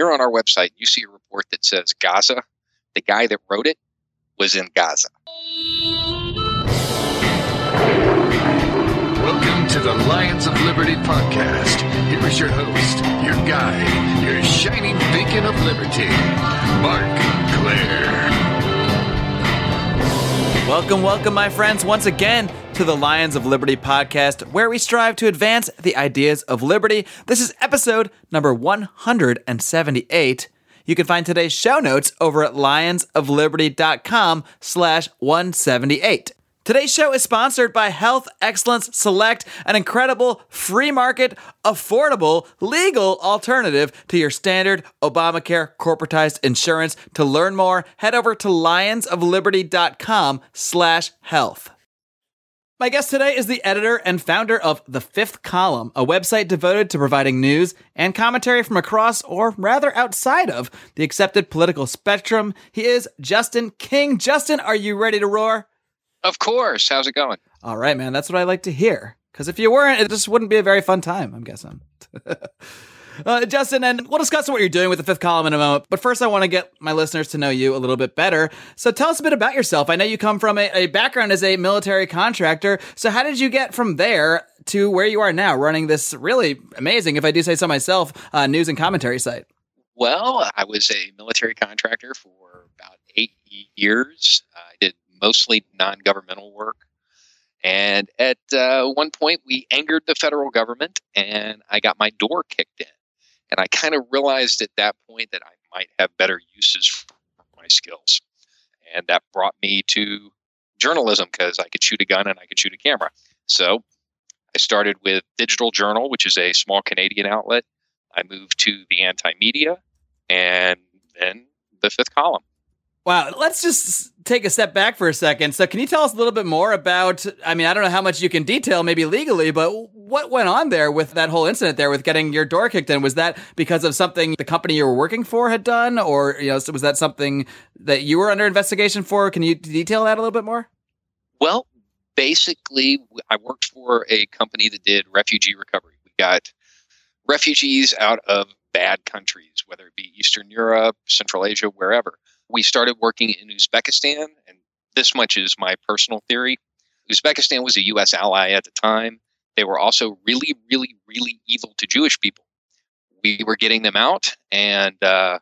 you're on our website, you see a report that says Gaza, the guy that wrote it was in Gaza. Welcome to the Lions of Liberty podcast. Here is your host, your guide, your shining beacon of liberty, Marc Clair. Welcome, welcome, my friends, once again to the Lions of Liberty podcast, where we strive to advance the ideas of liberty. This is episode number 178. You can find today's show notes over at lionsofliberty.com slash 178. Today's show is sponsored by Health Excellence Select, an incredible free market, affordable, legal alternative to your standard Obamacare corporatized insurance. To learn more, head over to lionsofliberty.com slash health. My guest today is the editor and founder of The Fifth Column, a website devoted to providing news and commentary from across, or rather outside of, the accepted political spectrum. He is Justin King. Justin, are you ready to roar? Of course. How's it going? All right, man. That's what I like to hear. Because if you weren't, it just wouldn't be a very fun time, I'm guessing. uh, Justin, and we'll discuss what you're doing with the fifth column in a moment. But first, I want to get my listeners to know you a little bit better. So tell us a bit about yourself. I know you come from a, a background as a military contractor. So how did you get from there to where you are now, running this really amazing, if I do say so myself, uh, news and commentary site? Well, I was a military contractor for about eight years. I did mostly non governmental work. And at uh, one point, we angered the federal government, and I got my door kicked in. And I kind of realized at that point that I might have better uses for my skills. And that brought me to journalism because I could shoot a gun and I could shoot a camera. So I started with Digital Journal, which is a small Canadian outlet. I moved to the anti media and then the fifth column. Wow, let's just take a step back for a second. So, can you tell us a little bit more about? I mean, I don't know how much you can detail, maybe legally, but what went on there with that whole incident there with getting your door kicked in? Was that because of something the company you were working for had done, or you know, was that something that you were under investigation for? Can you detail that a little bit more? Well, basically, I worked for a company that did refugee recovery. We got refugees out of bad countries, whether it be Eastern Europe, Central Asia, wherever we started working in Uzbekistan, and this much is my personal theory. Uzbekistan was a U.S. ally at the time. They were also really, really, really evil to Jewish people. We were getting them out, and uh,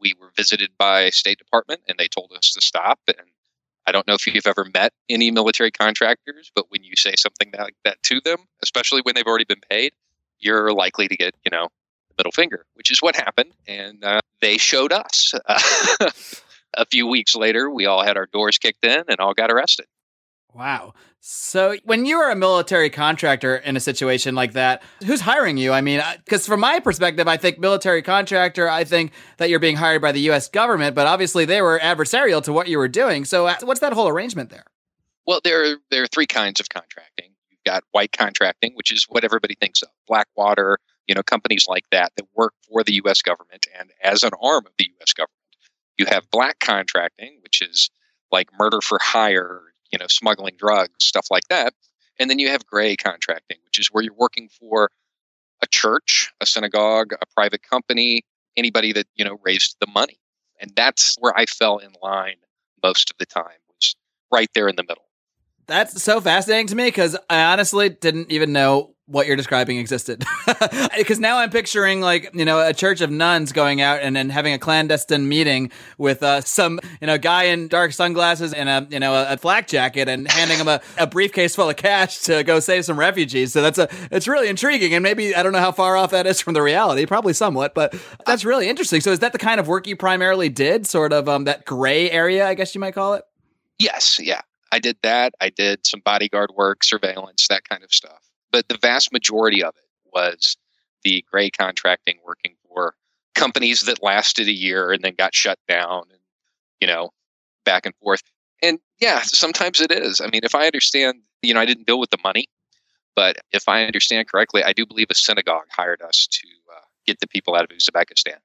we were visited by State Department, and they told us to stop. And I don't know if you've ever met any military contractors, but when you say something like that to them, especially when they've already been paid, you're likely to get, you know, middle finger, which is what happened. And uh, they showed us. a few weeks later, we all had our doors kicked in and all got arrested. Wow. So when you are a military contractor in a situation like that, who's hiring you? I mean, because from my perspective, I think military contractor, I think that you're being hired by the U.S. government, but obviously they were adversarial to what you were doing. So uh, what's that whole arrangement there? Well, there, are, there are three kinds of contracting. You've got white contracting, which is what everybody thinks of Blackwater, you know, companies like that that work for the U.S. government and as an arm of the U.S. government. You have black contracting, which is like murder for hire, you know, smuggling drugs, stuff like that. And then you have gray contracting, which is where you're working for a church, a synagogue, a private company, anybody that, you know, raised the money. And that's where I fell in line most of the time, was right there in the middle. That's so fascinating to me because I honestly didn't even know what you're describing existed. Because now I'm picturing like you know a church of nuns going out and then having a clandestine meeting with uh, some you know guy in dark sunglasses and a you know a, a flak jacket and handing him a, a briefcase full of cash to go save some refugees. So that's a it's really intriguing and maybe I don't know how far off that is from the reality. Probably somewhat, but that's really interesting. So is that the kind of work you primarily did? Sort of um, that gray area, I guess you might call it. Yes, yeah, I did that. I did some bodyguard work, surveillance, that kind of stuff but the vast majority of it was the gray contracting working for companies that lasted a year and then got shut down and you know back and forth. And yeah sometimes it is. I mean if i understand you know i didn't deal with the money but if i understand correctly i do believe a synagogue hired us to uh, get the people out of uzbekistan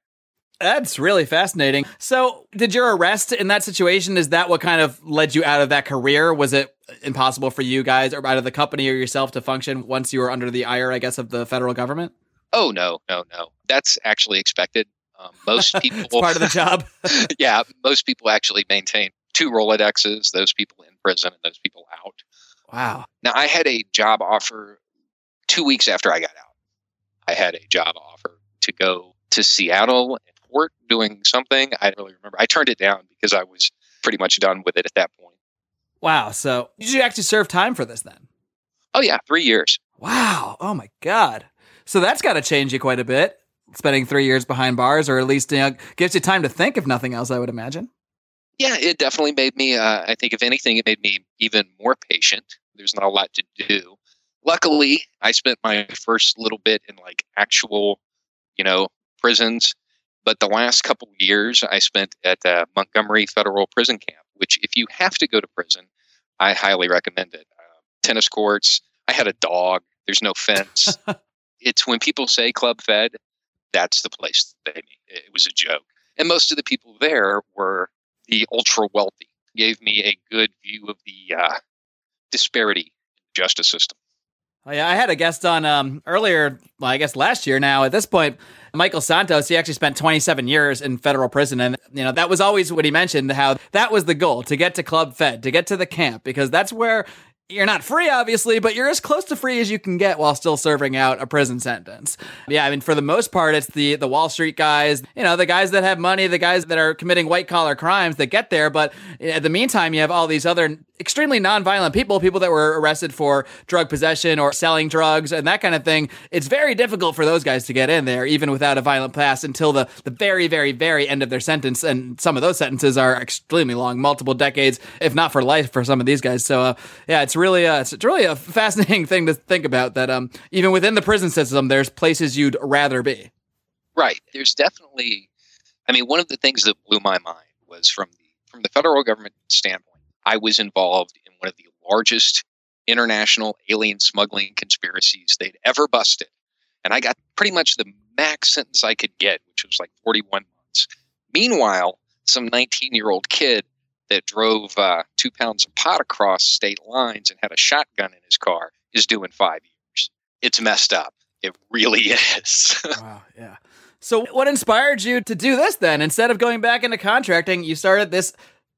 that's really fascinating. So, did your arrest in that situation is that what kind of led you out of that career? Was it impossible for you guys or out of the company or yourself to function once you were under the ire, I guess, of the federal government? Oh no, no, no. That's actually expected. Um, most people, part of the job. yeah, most people actually maintain two Rolodexes. Those people in prison and those people out. Wow. Now, I had a job offer two weeks after I got out. I had a job offer to go to Seattle Port doing something. I don't really remember. I turned it down because I was pretty much done with it at that point. Wow. So did you actually serve time for this then? Oh, yeah, three years. Wow. Oh, my God. So that's got to change you quite a bit, spending three years behind bars, or at least you know, gives you time to think, if nothing else, I would imagine. Yeah, it definitely made me, uh, I think, if anything, it made me even more patient. There's not a lot to do. Luckily, I spent my first little bit in like actual, you know, prisons. But the last couple years I spent at uh, Montgomery Federal Prison Camp, which, if you have to go to prison, I highly recommend it. Uh, tennis courts. I had a dog. There's no fence. it's when people say club fed, that's the place they mean. It was a joke. And most of the people there were the ultra wealthy. Gave me a good view of the uh, disparity in the justice system. Oh, yeah, I had a guest on um, earlier, well, I guess last year now. At this point, Michael Santos, he actually spent 27 years in federal prison. And, you know, that was always what he mentioned how that was the goal to get to Club Fed, to get to the camp, because that's where you're not free, obviously, but you're as close to free as you can get while still serving out a prison sentence. Yeah, I mean, for the most part, it's the the Wall Street guys, you know, the guys that have money, the guys that are committing white collar crimes that get there. But in the meantime, you have all these other extremely nonviolent people, people that were arrested for drug possession or selling drugs and that kind of thing. It's very difficult for those guys to get in there, even without a violent past, until the, the very, very, very end of their sentence. And some of those sentences are extremely long, multiple decades, if not for life, for some of these guys. So, uh, yeah, it's really, uh, it's really a fascinating thing to think about that um, even within the prison system, there's places you'd rather be. Right. There's definitely, I mean, one of the things that blew my mind was from the from the federal government standpoint I was involved in one of the largest international alien smuggling conspiracies they'd ever busted. And I got pretty much the max sentence I could get, which was like 41 months. Meanwhile, some 19 year old kid that drove uh, two pounds of pot across state lines and had a shotgun in his car is doing five years. It's messed up. It really is. wow. Yeah. So, what inspired you to do this then? Instead of going back into contracting, you started this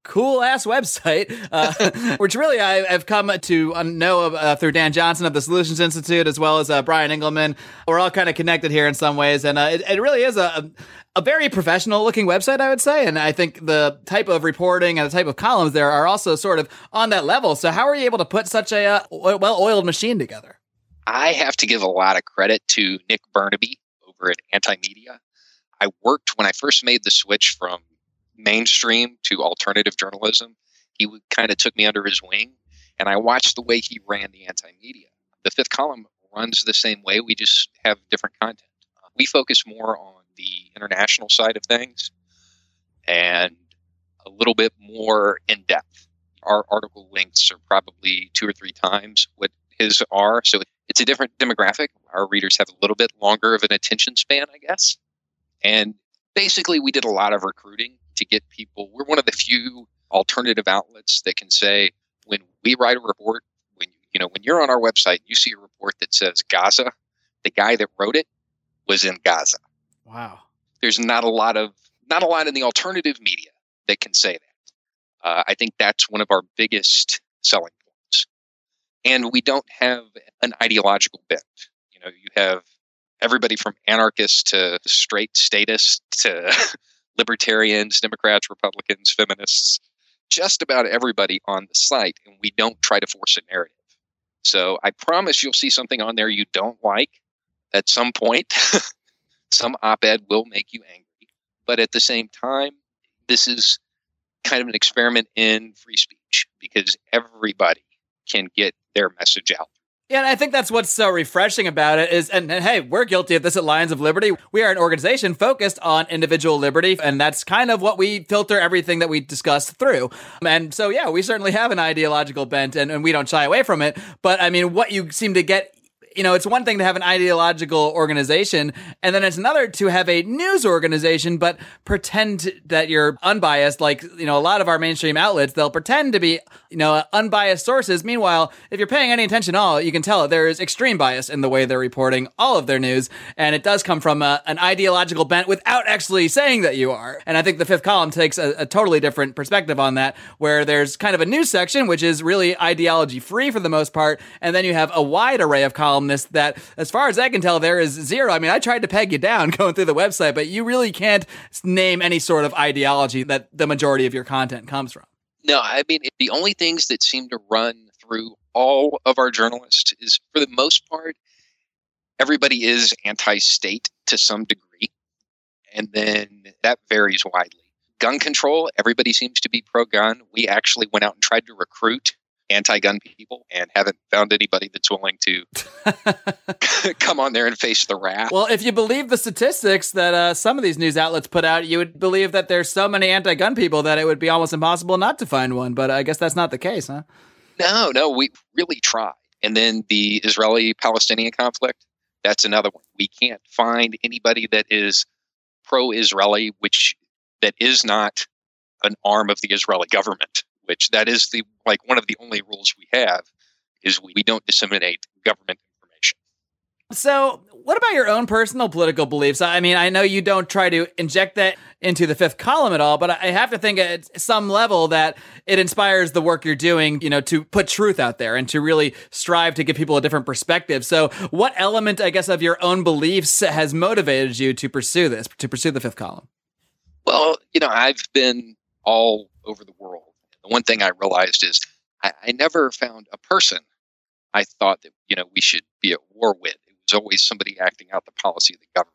cool ass website, uh, which really I, have come to know uh, through Dan Johnson of the Solutions Institute, as well as uh, Brian Engelman. We're all kind of connected here in some ways, and uh, it, it, really is a, a very professional looking website, I would say. And I think the type of reporting and the type of columns there are also sort of on that level. So, how are you able to put such a uh, well oiled machine together? I have to give a lot of credit to Nick Bernabe over at Antimedia. I worked when I first made the switch from mainstream to alternative journalism, he kind of took me under his wing, and I watched the way he ran the anti media. The fifth column runs the same way. We just have different content. We focus more on the international side of things and a little bit more in depth. Our article lengths are probably two or three times what his are, so it's a different demographic. Our readers have a little bit longer of an attention span, I guess. And basically, we did a lot of recruiting to get people. We're one of the few alternative outlets that can say when we write a report, when you know when you're on our website, you see a report that says Gaza, the guy that wrote it was in Gaza. Wow. There's not a lot of not a lot in the alternative media that can say that. Uh, I think that's one of our biggest selling points. And we don't have an ideological bent. You know, you have everybody from anarchists to straight statists to libertarians, Democrats, Republicans, feminists, just about everybody on the site, and we don't try to force a narrative. So I promise you'll see something on there you don't like at some point. some op ed will make you angry. But at the same time, this is kind of an experiment in free speech because everybody can get their message out yeah, and I think that's what's so refreshing about it is, and, and, hey, we're guilty of this at Lions of Liberty. We are an organization focused on individual liberty, and that's kind of what we filter everything that we discuss through. And so, yeah, we certainly have an ideological bent, and, and we don't shy away from it. But I mean, what you seem to get you know, it's one thing to have an ideological organization, and then it's another to have a news organization, but pretend that you're unbiased. Like, you know, a lot of our mainstream outlets, they'll pretend to be, you know, unbiased sources. Meanwhile, if you're paying any attention at all, you can tell there is extreme bias in the way they're reporting all of their news, and it does come from a, an ideological bent without actually saying that you are. And I think the fifth column takes a, a totally different perspective on that, where there's kind of a news section, which is really ideology free for the most part, and then you have a wide array of columnists that, as far as I can tell, there is zero. I mean, I tried to peg you down going through the website, but you really can't name any sort of ideology that the majority of your content comes from. No, I mean, the only things that seem to run through all of our journalists is, for the most part, everybody is anti state to some degree. And then that varies widely. Gun control, everybody seems to be pro gun. We actually went out and tried to recruit anti-gun people and haven't found anybody that's willing to come on there and face the wrath. Well, if you believe the statistics that uh, some of these news outlets put out, you would believe that there's so many anti-gun people that it would be almost impossible not to find one. But I guess that's not the case, huh? No, no, we really tried. And then the Israeli-Palestinian conflict, that's another one. We can't find anybody that is pro-Israeli, which that is not an arm of the Israeli government which that is the like one of the only rules we have is we, don't disseminate government information. So, what about your own personal political beliefs? I mean, I know you don't try to inject that into the fifth column at all, but I have to think at some level that it inspires the work you're doing, you know, to put truth out there and to really strive to give people a different perspective. So, what element, I guess, of your own beliefs has motivated you to pursue this, to pursue the fifth column? Well, you know, I've been all over the world the one thing I realized is I, I never found a person I thought that you know we should be at war with. It was always somebody acting out the policy of the government.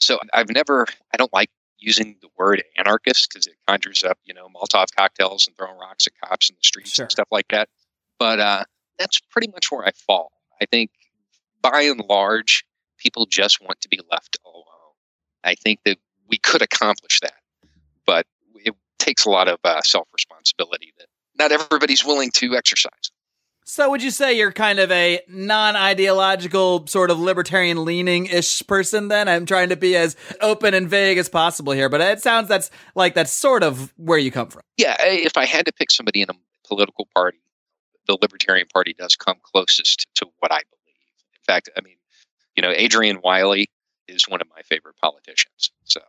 So I've never I don't like using the word anarchist because it conjures up you know Molotov cocktails and throwing rocks at cops in the streets sure. and stuff like that. But uh, that's pretty much where I fall. I think by and large, people just want to be left alone. I think that we could accomplish that, but takes a lot of uh, self responsibility that not everybody's willing to exercise. So, would you say you're kind of a non ideological, sort of libertarian leaning ish person then? I'm trying to be as open and vague as possible here, but it sounds that's like that's sort of where you come from. Yeah, if I had to pick somebody in a political party, the Libertarian Party does come closest to what I believe. In fact, I mean, you know, Adrian Wyllie is one of my favorite politicians. So,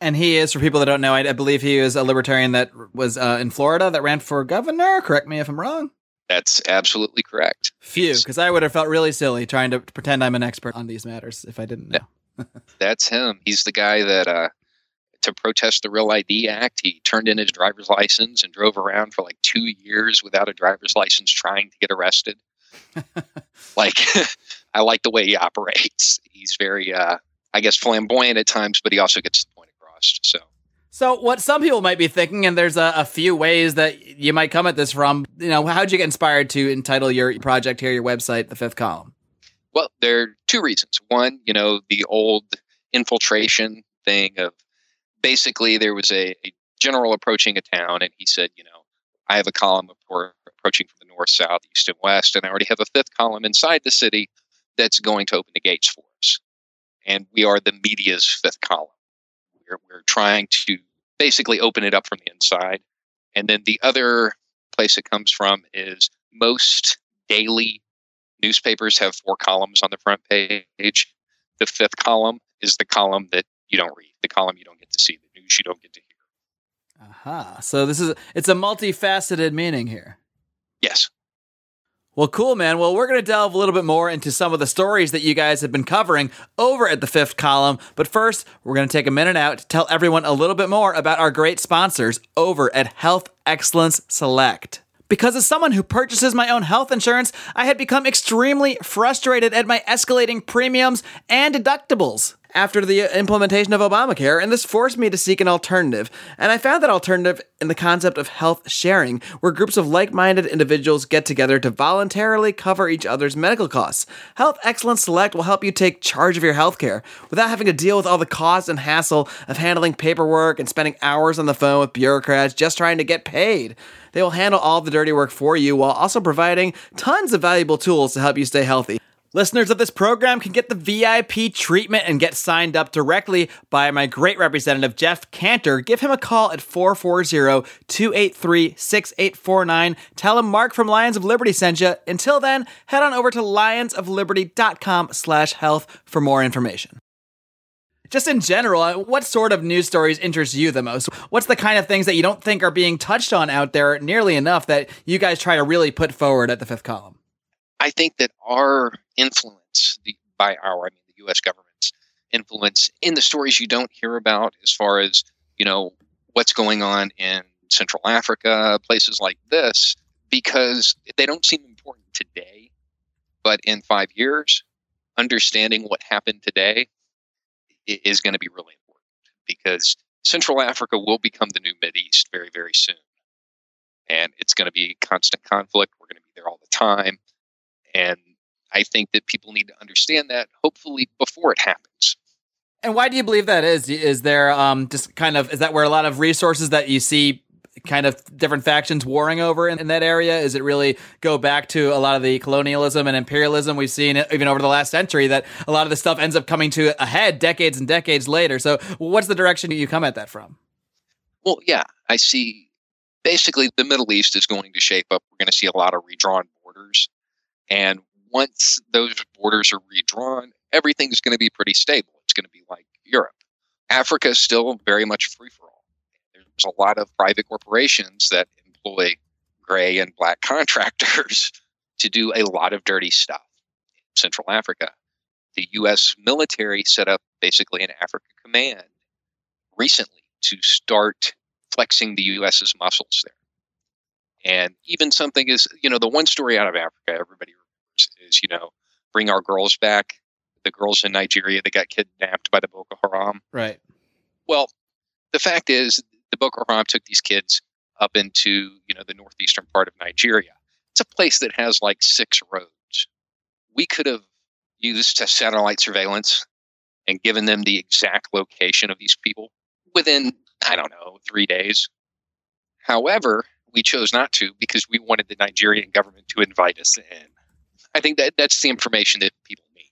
and he is, for people that don't know, I, I believe he is a libertarian that was uh, in Florida that ran for governor. Correct me if I'm wrong. That's absolutely correct. Phew, because I would have felt really silly trying to pretend I'm an expert on these matters if I didn't know. That's him. He's the guy that, uh, to protest the Real ID Act, he turned in his driver's license and drove around for like two years without a driver's license trying to get arrested. like, I like the way he operates. He's very, uh, I guess, flamboyant at times, but he also gets the so. So, what some people might be thinking, and there's a, a, few ways that you might come at this from, you know, how'd you get inspired to entitle your project here, your website, The Fifth Column? Well, there are two reasons. One, you know, the old infiltration thing of basically there was a, a general approaching a town, and he said, you know, I have a column approaching from the north, south, east, and west, and I already have a fifth column inside the city that's going to open the gates for us. And we are the media's fifth column. We're, we're trying to basically open it up from the inside. And then the other place it comes from is most daily newspapers have four columns on the front page. The fifth column is the column that you don't read, the column you don't get to see, the news you don't get to hear. Aha. Uh-huh. So this is it's a multifaceted meaning here. Yes. Well, cool, man. Well, we're going to delve a little bit more into some of the stories that you guys have been covering over at the fifth column. But first, we're going to take a minute out to tell everyone a little bit more about our great sponsors over at Health Excellence Select. Because as someone who purchases my own health insurance, I had become extremely frustrated at my escalating premiums and deductibles after the implementation of Obamacare, and this forced me to seek an alternative. And I found that alternative in the concept of health sharing, where groups of like minded individuals get together to voluntarily cover each other's medical costs. Health Excellence Select will help you take charge of your healthcare without having to deal with all the cost and hassle of handling paperwork and spending hours on the phone with bureaucrats just trying to get paid. They will handle all the dirty work for you while also providing tons of valuable tools to help you stay healthy. Listeners of this program can get the VIP treatment and get signed up directly by my great representative, Jeff Cantor. Give him a call at 440 283 6849. Tell him Marc from Lions of Liberty sent you. Until then, head on over to lionsofliberty.com slash health for more information. Just in general, uh, what sort of news stories interest you the most? What's the kind of things that you don't think are being touched on out there nearly enough that you guys try to really put forward at the fifth column? I think that our influence the, by our, I mean, the U.S. government's influence in the stories you don't hear about, as far as you know what's going on in Central Africa, places like this, because they don't seem important today, but in five years, understanding what happened today is going to be really important because Central Africa will become the new Mid East very, very soon. And it's going to be constant conflict. We're going to be there all the time. And I think that people need to understand that, hopefully, before it happens. And why do you believe that is? Is there um, just kind of, is that where a lot of resources that you see kind of different factions warring over in, in, that area? Is it really go back to a lot of the colonialism and imperialism we've seen even over the last century that a lot of the stuff ends up coming to a head decades and decades later? So, what's the direction you come at that from? Well, yeah, I see basically the Middle East is going to shape up. We're going to see a lot of redrawn borders. And once those borders are redrawn, everything's going to be pretty stable. It's going to be like Europe. Africa is still very much free for all. There's a lot of private corporations that employ gray and black contractors to do a lot of dirty stuff in Central Africa. The U.S. military set up basically an Africa command recently to start flexing the U.S.'s muscles there. And even something is, you know, the one story out of Africa everybody remembers is, you know, bring our girls back. The girls in Nigeria that got kidnapped by the Boko Haram. Right. Well, the fact is, the Boko Haram took these kids up into, you know, the northeastern part of Nigeria. It's a place that has like six roads. We could have used satellite surveillance and given them the exact location of these people within, I don't know, three days. However, we chose not to because we wanted the Nigerian government to invite us in. I think that that's the information that people need.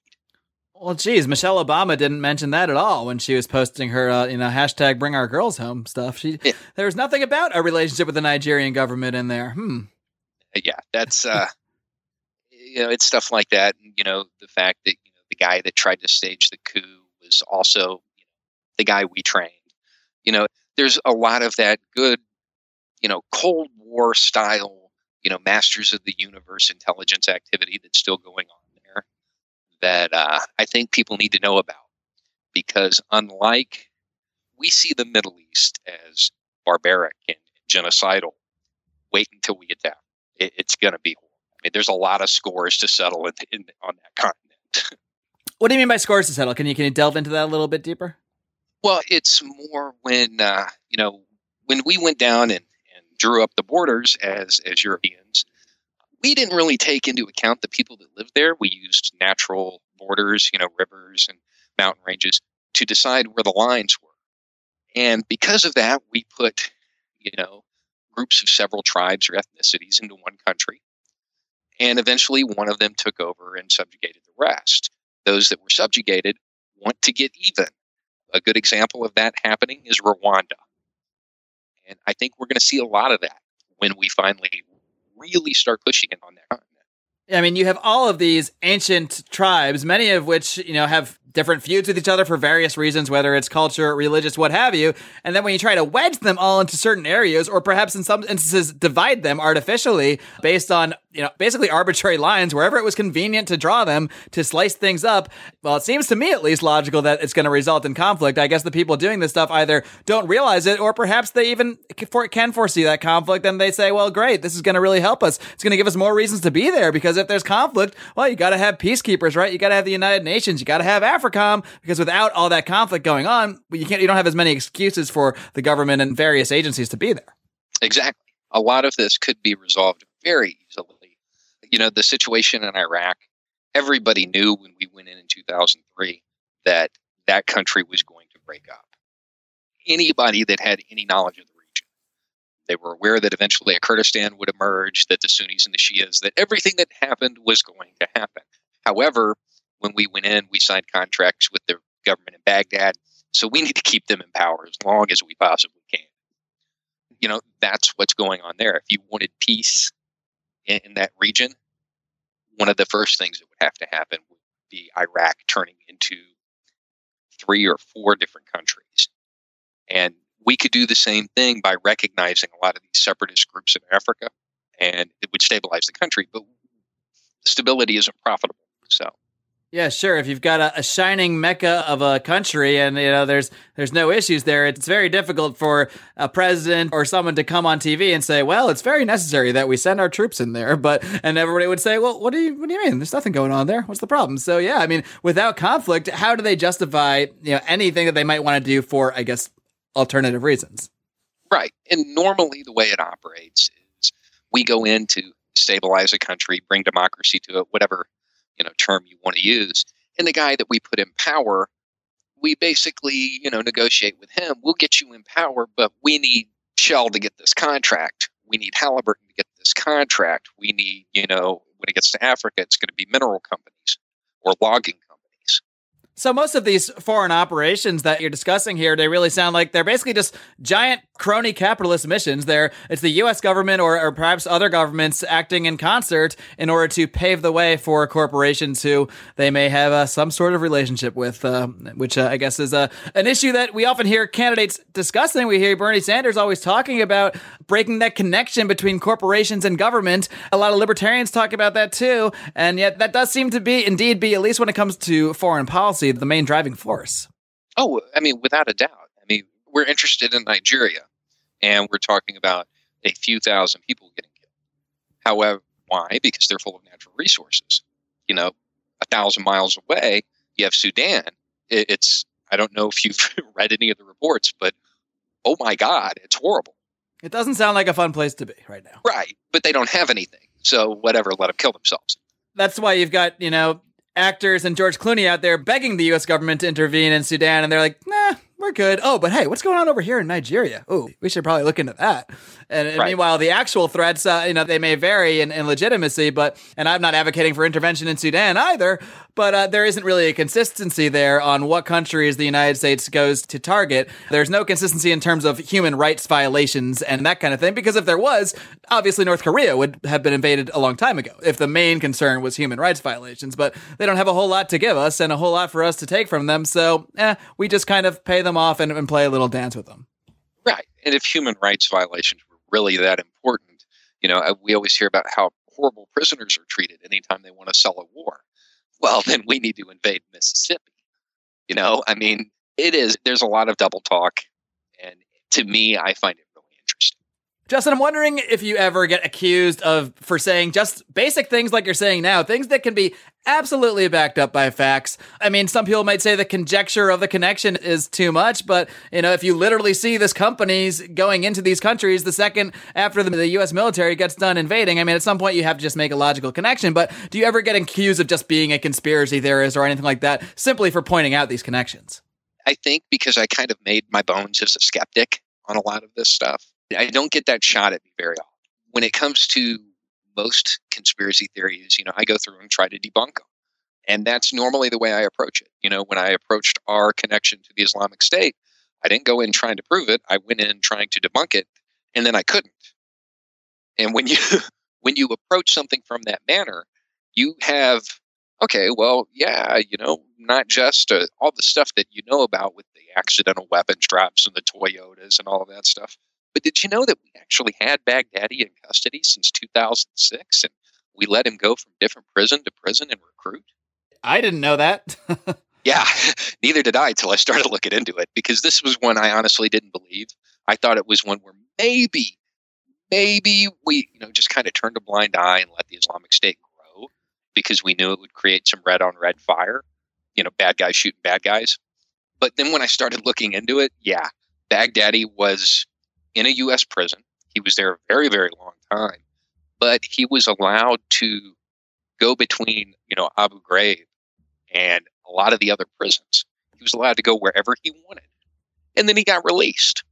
Well, geez, Michelle Obama didn't mention that at all when she was posting her, uh, you know, hashtag Bring Our Girls Home stuff. She yeah. there was nothing about a relationship with the Nigerian government in there. Hmm. Yeah, that's uh, you know, it's stuff like that. You know, the fact that you know the guy that tried to stage the coup was also you know, the guy we trained. You know, there's a lot of that good you know, Cold War style, you know, Masters of the Universe intelligence activity that's still going on there that uh, I think people need to know about. Because unlike we see the Middle East as barbaric and genocidal, wait until we get there. It, it's going to be horrible. I mean, there's a lot of scores to settle in, in, on that continent. what do you mean by scores to settle? Can you can you delve into that a little bit deeper? Well, it's more when uh, you know when we went down and drew up the borders as as Europeans, we didn't really take into account the people that lived there. We used natural borders, you know, rivers and mountain ranges to decide where the lines were. And because of that, we put, you know, groups of several tribes or ethnicities into one country. And eventually one of them took over and subjugated the rest. Those that were subjugated want to get even. A good example of that happening is Rwanda. And I think we're going to see a lot of that when we finally really start pushing it on that. I mean, you have all of these ancient tribes, many of which, you know, have different feuds with each other for various reasons, whether it's culture, religious, what have you. And then when you try to wedge them all into certain areas, or perhaps in some instances divide them artificially based on, you know, basically arbitrary lines, wherever it was convenient to draw them to slice things up, well, it seems to me at least logical that it's going to result in conflict. I guess the people doing this stuff either don't realize it, or perhaps they even can foresee that conflict and they say, well, great, this is going to really help us. It's going to give us more reasons to be there because if there's conflict, well, you got to have peacekeepers, right? You got to have the United Nations, you got to have AFRICOM because without all that conflict going on, you can't you don't have as many excuses for the government and various agencies to be there. Exactly. A lot of this could be resolved very easily. You know, the situation in Iraq, everybody knew when we went in in 2003 that that country was going to break up. Anybody that had any knowledge of the they were aware that eventually a Kurdistan would emerge, that the Sunnis and the Shias, that everything that happened was going to happen. However, When we went in, we signed contracts with the government in Baghdad. So we need to keep them in power as long as we possibly can. You know, that's what's going on there. If you wanted peace in, in that region, one of the first things that would have to happen would be Iraq turning into three or four different countries. And we could do the same thing by recognizing a lot of these separatist groups in Africa, and it would stabilize the country. But stability isn't profitable. So yeah, sure. If you've got a, a, shining mecca of a country and you know there's there's no issues there, it's very difficult for a president or someone to come on TV and say, "Well, it's very necessary that we send our troops in there." But and everybody would say, "Well, what do you what do you mean? There's nothing going on there. What's the problem?" So yeah, I mean, without conflict, how do they justify you know anything that they might want to do for, I guess, alternative reasons? Right. And normally the way it operates is we go in to stabilize a country, bring democracy to it, whatever you know term you want to use. And the guy that we put in power, we basically you know negotiate with him. We'll get you in power, but we need Shell to get this contract. We need Halliburton to get this contract. We need you know when it gets to Africa, it's going to be mineral companies or logging so most of these foreign operations that you're discussing here, they really sound like they're basically just giant crony capitalist missions. They're it's the U.S. government or, or perhaps other governments acting in concert in order to pave the way for corporations who they may have uh, some sort of relationship with, uh, which uh, I guess is uh, an issue that we often hear candidates discussing. We hear Bernie Sanders always talking about breaking that connection between corporations and government. A lot of libertarians talk about that too, and yet that does seem to be indeed be at least when it comes to foreign policy the main driving force. Oh, I mean, without a doubt. I mean, we're interested in Nigeria, and we're talking about a few thousand people getting killed. However, why? Because they're full of natural resources. You know, a thousand miles away, you have Sudan. It's I don't know if you've read any of the reports, but oh my God, it's horrible. It doesn't sound like a fun place to be right now. Right, but they don't have anything, so whatever, let them kill themselves. That's why you've got you know actors and George Clooney out there begging the U.S. government to intervene in Sudan, and they're like, nah, we're good. Oh, but hey, what's going on over here in Nigeria? Oh, we should probably look into that. And, and right. meanwhile, the actual threats, uh, you know, they may vary in, in, legitimacy, but, and I'm not advocating for intervention in Sudan either, but uh, there isn't really a consistency there on what countries the United States goes to target. There's no consistency in terms of human rights violations and that kind of thing, because if there was, obviously North Korea would have been invaded a long time ago if the main concern was human rights violations, but they don't have a whole lot to give us and a whole lot for us to take from them. So, eh, we just kind of pay them off and, and play a little dance with them. Right. And if human rights violations were really that important. You know, uh, we always hear about how horrible prisoners are treated anytime they want to sell a war. Well, then we need to invade Mississippi. You know, I mean, it is, there's a lot of double talk. And to me, I find it. Justin, I'm wondering if you ever get accused of for saying just basic things like you're saying now, things that can be absolutely backed up by facts. I mean, some people might say the conjecture of the connection is too much, but you know, if you literally see this companies going into these countries the second after the, the US military gets done invading, I mean, at some point you have to just make a logical connection, but do you ever get accused of just being a conspiracy theorist or anything like that simply for pointing out these connections? I think because I kind of made my bones as a skeptic on a lot of this stuff I don't get that shot at me very often. When it comes to most conspiracy theories, you know, I go through and try to debunk them. And that's normally the way I approach it. You know, when I approached our connection to the Islamic State, I didn't go in trying to prove it. I went in trying to debunk it, and then I couldn't. And when you when you approach something from that manner, you have okay, well, yeah, you know, not just uh, all the stuff that you know about with the accidental weapons drops and the Toyotas and all of that stuff, but did you know that we actually had Baghdadi in custody since 2006 and we let him go from different prison to prison and recruit? I didn't know that. yeah, neither did I until I started looking into it because this was one I honestly didn't believe. I thought it was one where maybe, maybe we, you know, just kind of turned a blind eye and let the Islamic State grow because we knew it would create some red on red fire, you know, bad guys shooting bad guys. But then when I started looking into it, yeah, Baghdadi was in a U.S. prison. He was there a very, very long time, but he was allowed to go between, you know, Abu Ghraib and a lot of the other prisons. He was allowed to go wherever he wanted. And then he got released.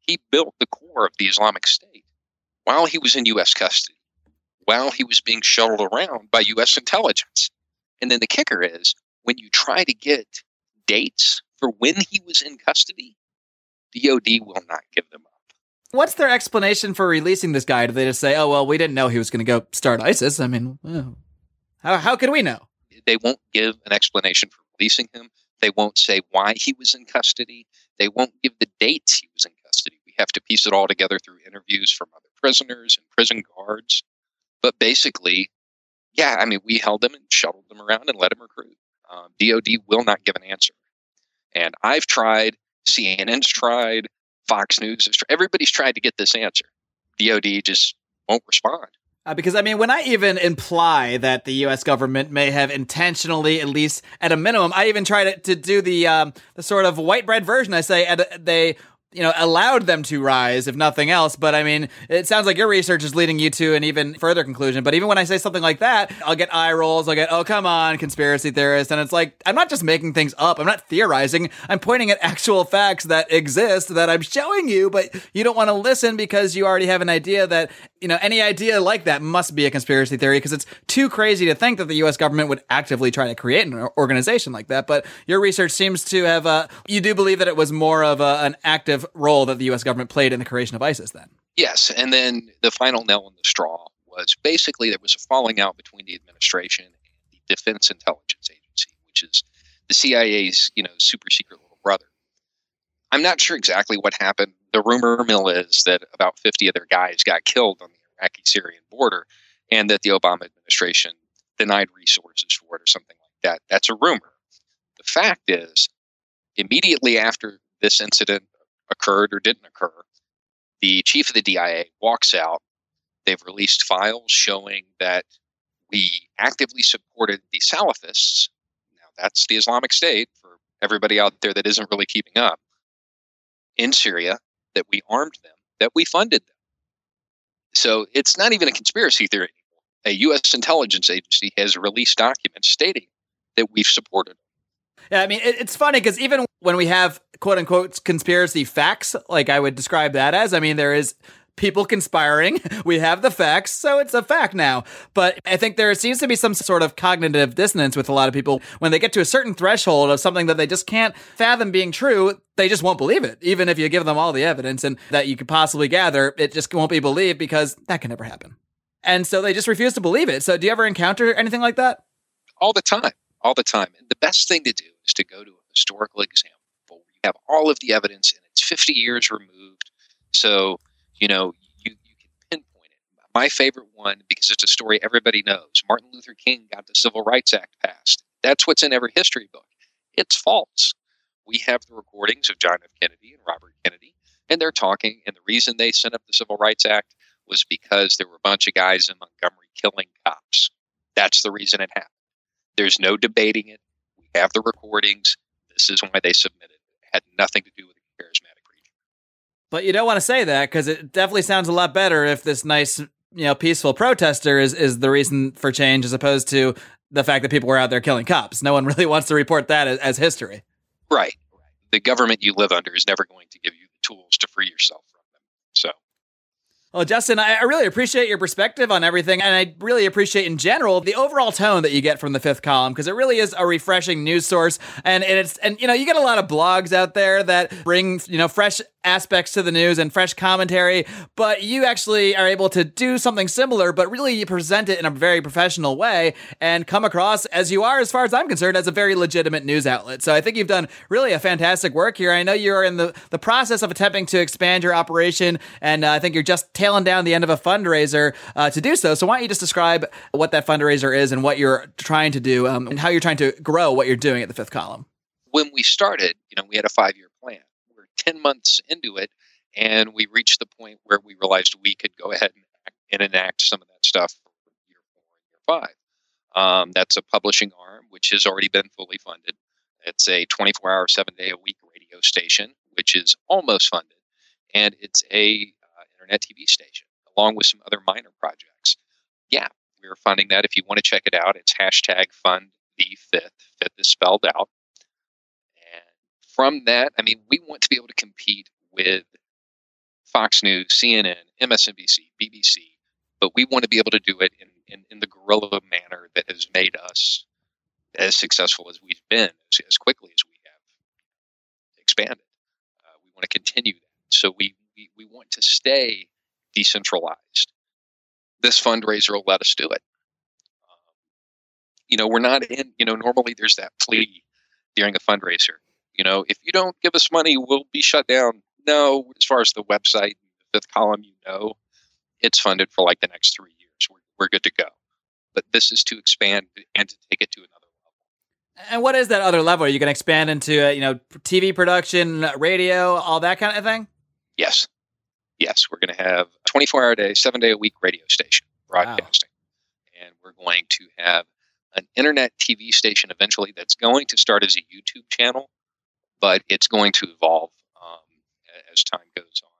He built the core of the Islamic State while he was in U.S. custody, while he was being shuttled around by U.S. intelligence. And then the kicker is when you try to get dates for when he was in custody, DOD will not give them up. What's their explanation for releasing this guy? Do they just say, "Oh well, we didn't know he was going to go start ISIS"? I mean, how how could we know? They won't give an explanation for releasing him. They won't say why he was in custody. They won't give the dates he was in custody. We have to piece it all together through interviews from other prisoners and prison guards. But basically, yeah, I mean, we held them and shuttled them around and let them recruit. Um, DOD will not give an answer. And I've tried, CNN's tried, Fox News everybody's tried to get this answer. DOD just won't respond. Uh, because I mean, when I even imply that the U.S. government may have intentionally, at least at a minimum, I even try to, to do the um, the sort of white bread version. I say they you know, allowed them to rise, if nothing else. But I mean, it sounds like your research is leading you to an even further conclusion. But even when I say something like that, I'll get eye rolls. I'll get, oh, come on, conspiracy theorist. And it's like, I'm not just making things up. I'm not theorizing. I'm pointing at actual facts that exist that I'm showing you, but you don't want to listen because you already have an idea that, you know, any idea like that must be a conspiracy theory because it's too crazy to think that the U.S. government would actively try to create an organization like that. But your research seems to have, uh, you do believe that it was more of a, an active role that the U.S. government played in the creation of ISIS then. Yes. And then the final nail in the straw was basically there was a falling out between the administration and the Defense Intelligence Agency, which is the CIA's, you know, super secret little brother. I'm not sure exactly what happened. The rumor mill is that about 50 of their guys got killed on the Iraqi Syrian border and that the Obama administration denied resources for it or something like that. That's a rumor. The fact is, immediately after this incident occurred or didn't occur. The chief of the DIA walks out. They've released files showing that we actively supported the Salafists. Now, that's the Islamic State for everybody out there that isn't really keeping up in Syria, that we armed them, that we funded them. So it's not even a conspiracy theory. A U.S. intelligence agency has released documents stating that we've supported. Yeah, I mean, it, it's funny because even when we have quote unquote conspiracy facts, like I would describe that as, I mean, there is people conspiring. We have the facts, so it's a fact now. But I think there seems to be some sort of cognitive dissonance with a lot of people when they get to a certain threshold of something that they just can't fathom being true. They just won't believe it, even if you give them all the evidence and that you could possibly gather. It just won't be believed because that can never happen. And so they just refuse to believe it. So do you ever encounter anything like that? All the time, all the time. And the best thing to do is to go to historical example where you have all of the evidence and it's 50 years removed. So, you know, you, you can pinpoint it. My favorite one, because it's a story everybody knows Martin Luther King got the Civil Rights Act passed. That's what's in every history book. It's false. We have the recordings of John F. Kennedy and Robert Kennedy, and they're talking. And the reason they sent up the Civil Rights Act was because there were a bunch of guys in Montgomery killing cops. That's the reason it happened. There's no debating it We have the recordings. This is why they submitted. It had nothing to do with the charismatic region. But you don't want to say that because it definitely sounds a lot better if this nice, you know, peaceful protester is is the reason for change as opposed to the fact that people were out there killing cops. No one really wants to report that as, as history. Right. The government you live under is never going to give you the tools to free yourself from them. So well, Justin, I, really appreciate your perspective on everything, and I really appreciate in general the overall tone that you get from the fifth column because it really is a refreshing news source, and it's and you know you get a lot of blogs out there that bring you know fresh aspects to the news and fresh commentary, but you actually are able to do something similar, but really you present it in a very professional way and come across as you are, as far as I'm concerned, as a very legitimate news outlet. So I think you've done really a fantastic work here. I know you're in the, the process of attempting to expand your operation, and uh, I think you're just tailing down the end of a fundraiser uh, to do so. So why don't you just describe what that fundraiser is and what you're trying to do um, and how you're trying to grow what you're doing at the fifth column? When we started, you know, we had a five year 10 months into it, and we reached the point where we realized we could go ahead and, and enact some of that stuff for year four and year five. Um, that's a publishing arm, which has already been fully funded. It's a 24 hour, seven day a week radio station, which is almost funded. And it's a uh, internet TV station, along with some other minor projects. Yeah, we're funding that. If you want to check it out, it's hashtag fund the fifth. Fifth is spelled out from that, I mean, we want to be able to compete with Fox News, CNN, MSNBC, BBC, but we want to be able to do it in, in, in the guerrilla manner that has made us as successful as we've been, as, as quickly as we have expanded. Uh, we want to continue that. So we, we, we want to stay decentralized. This fundraiser will let us do it. Um, you know, we're not in, you know, normally there's that plea during a fundraiser. You know, if you don't give us money, we'll be shut down. No, as far as the website, the fifth column, you know, it's funded for like the next three years. We're, we're good to go. But this is to expand and to take it to another level. And what is that other level? Are you going to expand into, uh, you know, TV production, radio, all that kind of thing? Yes. Yes. We're going to have a 24 hour day, seven day a week radio station broadcasting. Wow. And we're going to have an internet TV station eventually that's going to start as a YouTube channel, but it's going to evolve um, as time goes on.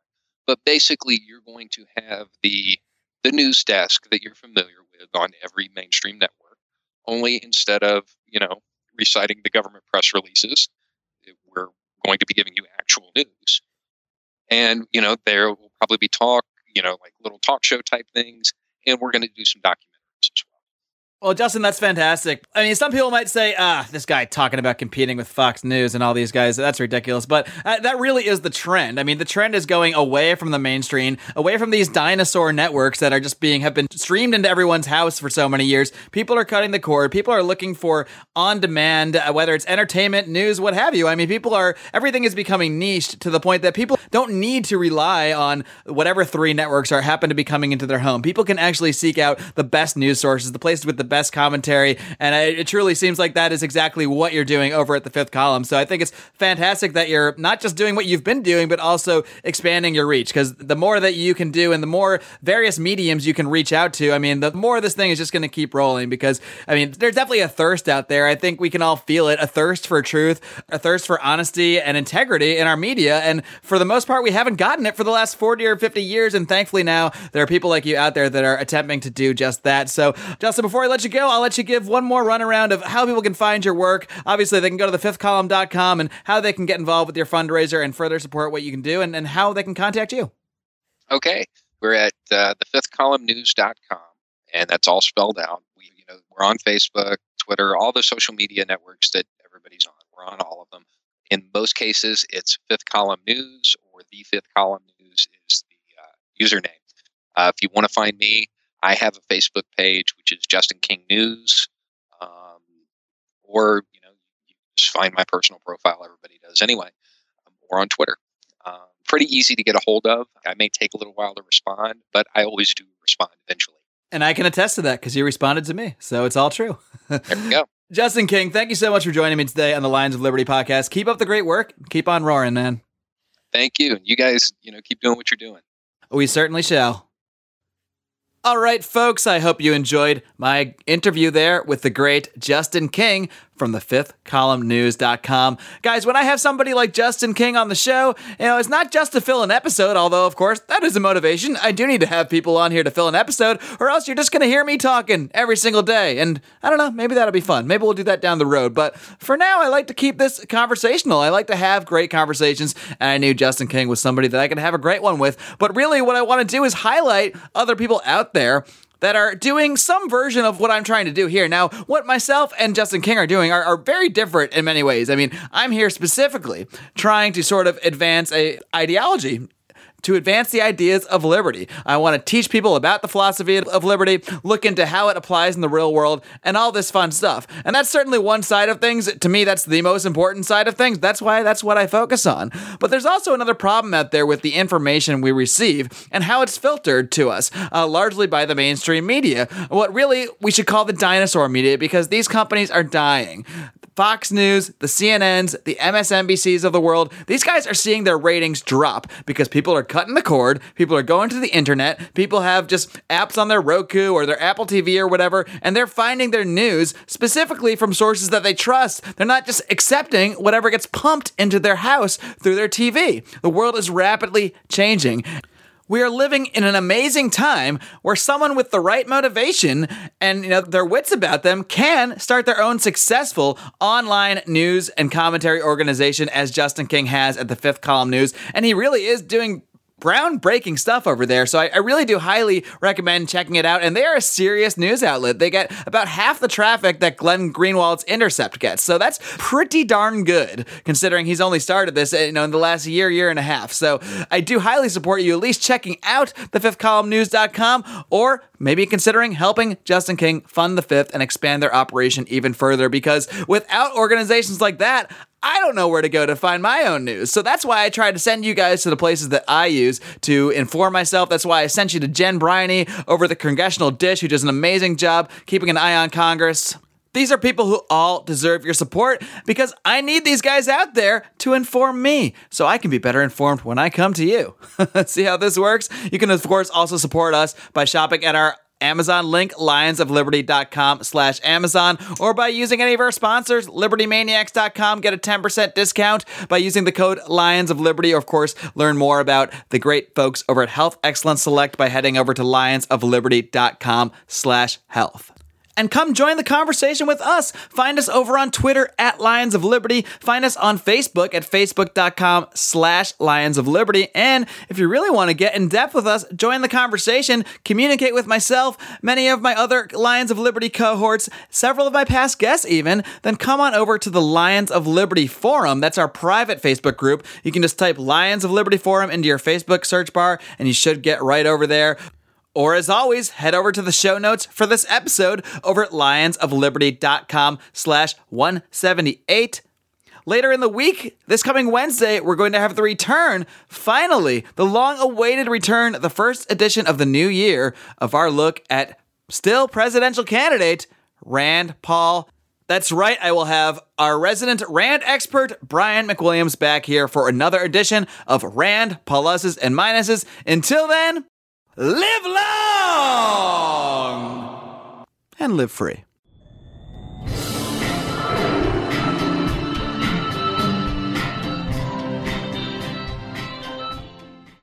But basically, you're going to have the the news desk that you're familiar with on every mainstream network. Only instead of you know reciting the government press releases, we're going to be giving you actual news. And you know there will probably be talk, you know, like little talk show type things, and we're going to do some documentaries as well. Well, Justin, that's fantastic. I mean, some people might say, ah, this guy talking about competing with Fox News and all these guys, that's ridiculous. But uh, that really is the trend. I mean, the trend is going away from the mainstream, away from these dinosaur networks that are just being, have been streamed into everyone's house for so many years. People are cutting the cord. People are looking for on demand, uh, whether it's entertainment, news, what have you. I mean, people are, everything is becoming niched to the point that people don't need to rely on whatever three networks are happen to be coming into their home. People can actually seek out the best news sources, the places with the best commentary. And it, it truly seems like that is exactly what you're doing over at the fifth column. So I think it's fantastic that you're not just doing what you've been doing, but also expanding your reach. Because the more that you can do and the more various mediums you can reach out to, I mean, the more this thing is just going to keep rolling. Because, I mean, there's definitely a thirst out there. I think we can all feel it a thirst for truth, a thirst for honesty and integrity in our media. And for the most part, we haven't gotten it for the last 40 or 50 years. And thankfully, now there are people like you out there that are attempting to do just that. So, Justin, before I let you go, I'll let you give one more runaround of how people can find your work. Obviously, they can go to thefifthcolumn.com and how they can get involved with your fundraiser and further support what you can do and, and how they can contact you. Okay. We're at uh, thefifthcolumnnews.com, and that's all spelled out. We, you know, we're on Facebook, Twitter, all the social media networks that everybody's on. We're on all of them. In most cases, it's Fifth Column News or the Fifth Column News is the uh, username. Uh, if you want to find me, I have a Facebook page, which is Justin King News, um, or you know, you just find my personal profile. Everybody does anyway, um, or on Twitter. Um, pretty easy to get a hold of. I may take a little while to respond, but I always do respond eventually. And I can attest to that because you responded to me, so it's all true. there we go. Justin King, thank you so much for joining me today on the Lions of Liberty podcast. Keep up the great work. Keep on roaring, man. Thank you. And you guys, you know, keep doing what you're doing. We certainly shall. All right, folks, I hope you enjoyed my interview there with the great Justin King from the fifth column news.com. Guys, when I have somebody like Justin King on the show, you know, it's not just to fill an episode, although, of course, that is a motivation. I do need to have people on here to fill an episode, or else you're just going to hear me talking every single day. And I don't know, maybe that'll be fun. Maybe we'll do that down the road. But for now, I like to keep this conversational. I like to have great conversations, and I knew Justin King was somebody that I could have a great one with. But really, what I want to do is highlight other people out there that are doing some version of what I'm trying to do here. Now, what myself and Justin King are doing are, are, very different in many ways. I mean, I'm here specifically trying to sort of advance a ideology to advance the ideas of liberty. I want to teach people about the philosophy of liberty, look into how it applies in the real world, and all this fun stuff. And that's certainly one side of things. To me, that's the most important side of things. That's why that's what I focus on. But there's also another problem out there with the information we receive and how it's filtered to us, uh, largely by the mainstream media. What really we should call the dinosaur media because these companies are dying. Fox News, the CNNs, the MSNBCs of the world, these guys are seeing their ratings drop because people are cutting the cord, people are going to the internet, people have just apps on their Roku or their Apple TV or whatever, and they're finding their news specifically from sources that they trust. They're not just accepting whatever gets pumped into their house through their TV. The world is rapidly changing. We are living in an amazing time where someone with the right motivation and you know their wits about them can start their own successful online news and commentary organization as Justin King has at the Fifth Column News. And he really is doing groundbreaking stuff over there. So I, I, really do highly recommend checking it out. And they are a serious news outlet. They get about half the traffic that Glenn Greenwald's Intercept gets. So that's pretty darn good considering he's only started this you know in the last year, year and a half. So I do highly support you at least checking out the fifth column news.com or maybe considering helping Justin King fund the fifth and expand their operation even further because without organizations like that, I don't know where to go to find my own news. So that's why I try to send you guys to the places that I use to inform myself. That's why I sent you to Jen Briney over the Congressional Dish, who does an amazing job keeping an eye on Congress. These are people who all deserve your support because I need these guys out there to inform me so I can be better informed when I come to you. See how this works? You can, of course, also support us by shopping at our Amazon link, lionsofliberty.com slash Amazon, or by using any of our sponsors, libertymaniacs.com. Get a 10% discount by using the code Lions of Liberty. Of course, learn more about the great folks over at Health Excellence Select by heading over to lionsofliberty.com slash health and come join the conversation with us. Find us over on Twitter at Lions of Liberty. Find us on Facebook at facebook.com slash Lions of Liberty. And if you really want to get in depth with us, join the conversation, communicate with myself, many of my other Lions of Liberty cohorts, several of my past guests even, then come on over to the Lions of Liberty Forum. That's our private Facebook group. You can just type Lions of Liberty Forum into your Facebook search bar and you should get right over there. Or as always, head over to the show notes for this episode over at lionsofliberty.com slash 178. Later in the week, this coming Wednesday, we're going to have the return, finally, the long awaited return, the first edition of the new year of our look at still presidential candidate Rand Paul. That's right, I will have our resident Rand expert, Brian McWilliams, back here for another edition of Rand Pluses and Minuses. Until then, live long and live free.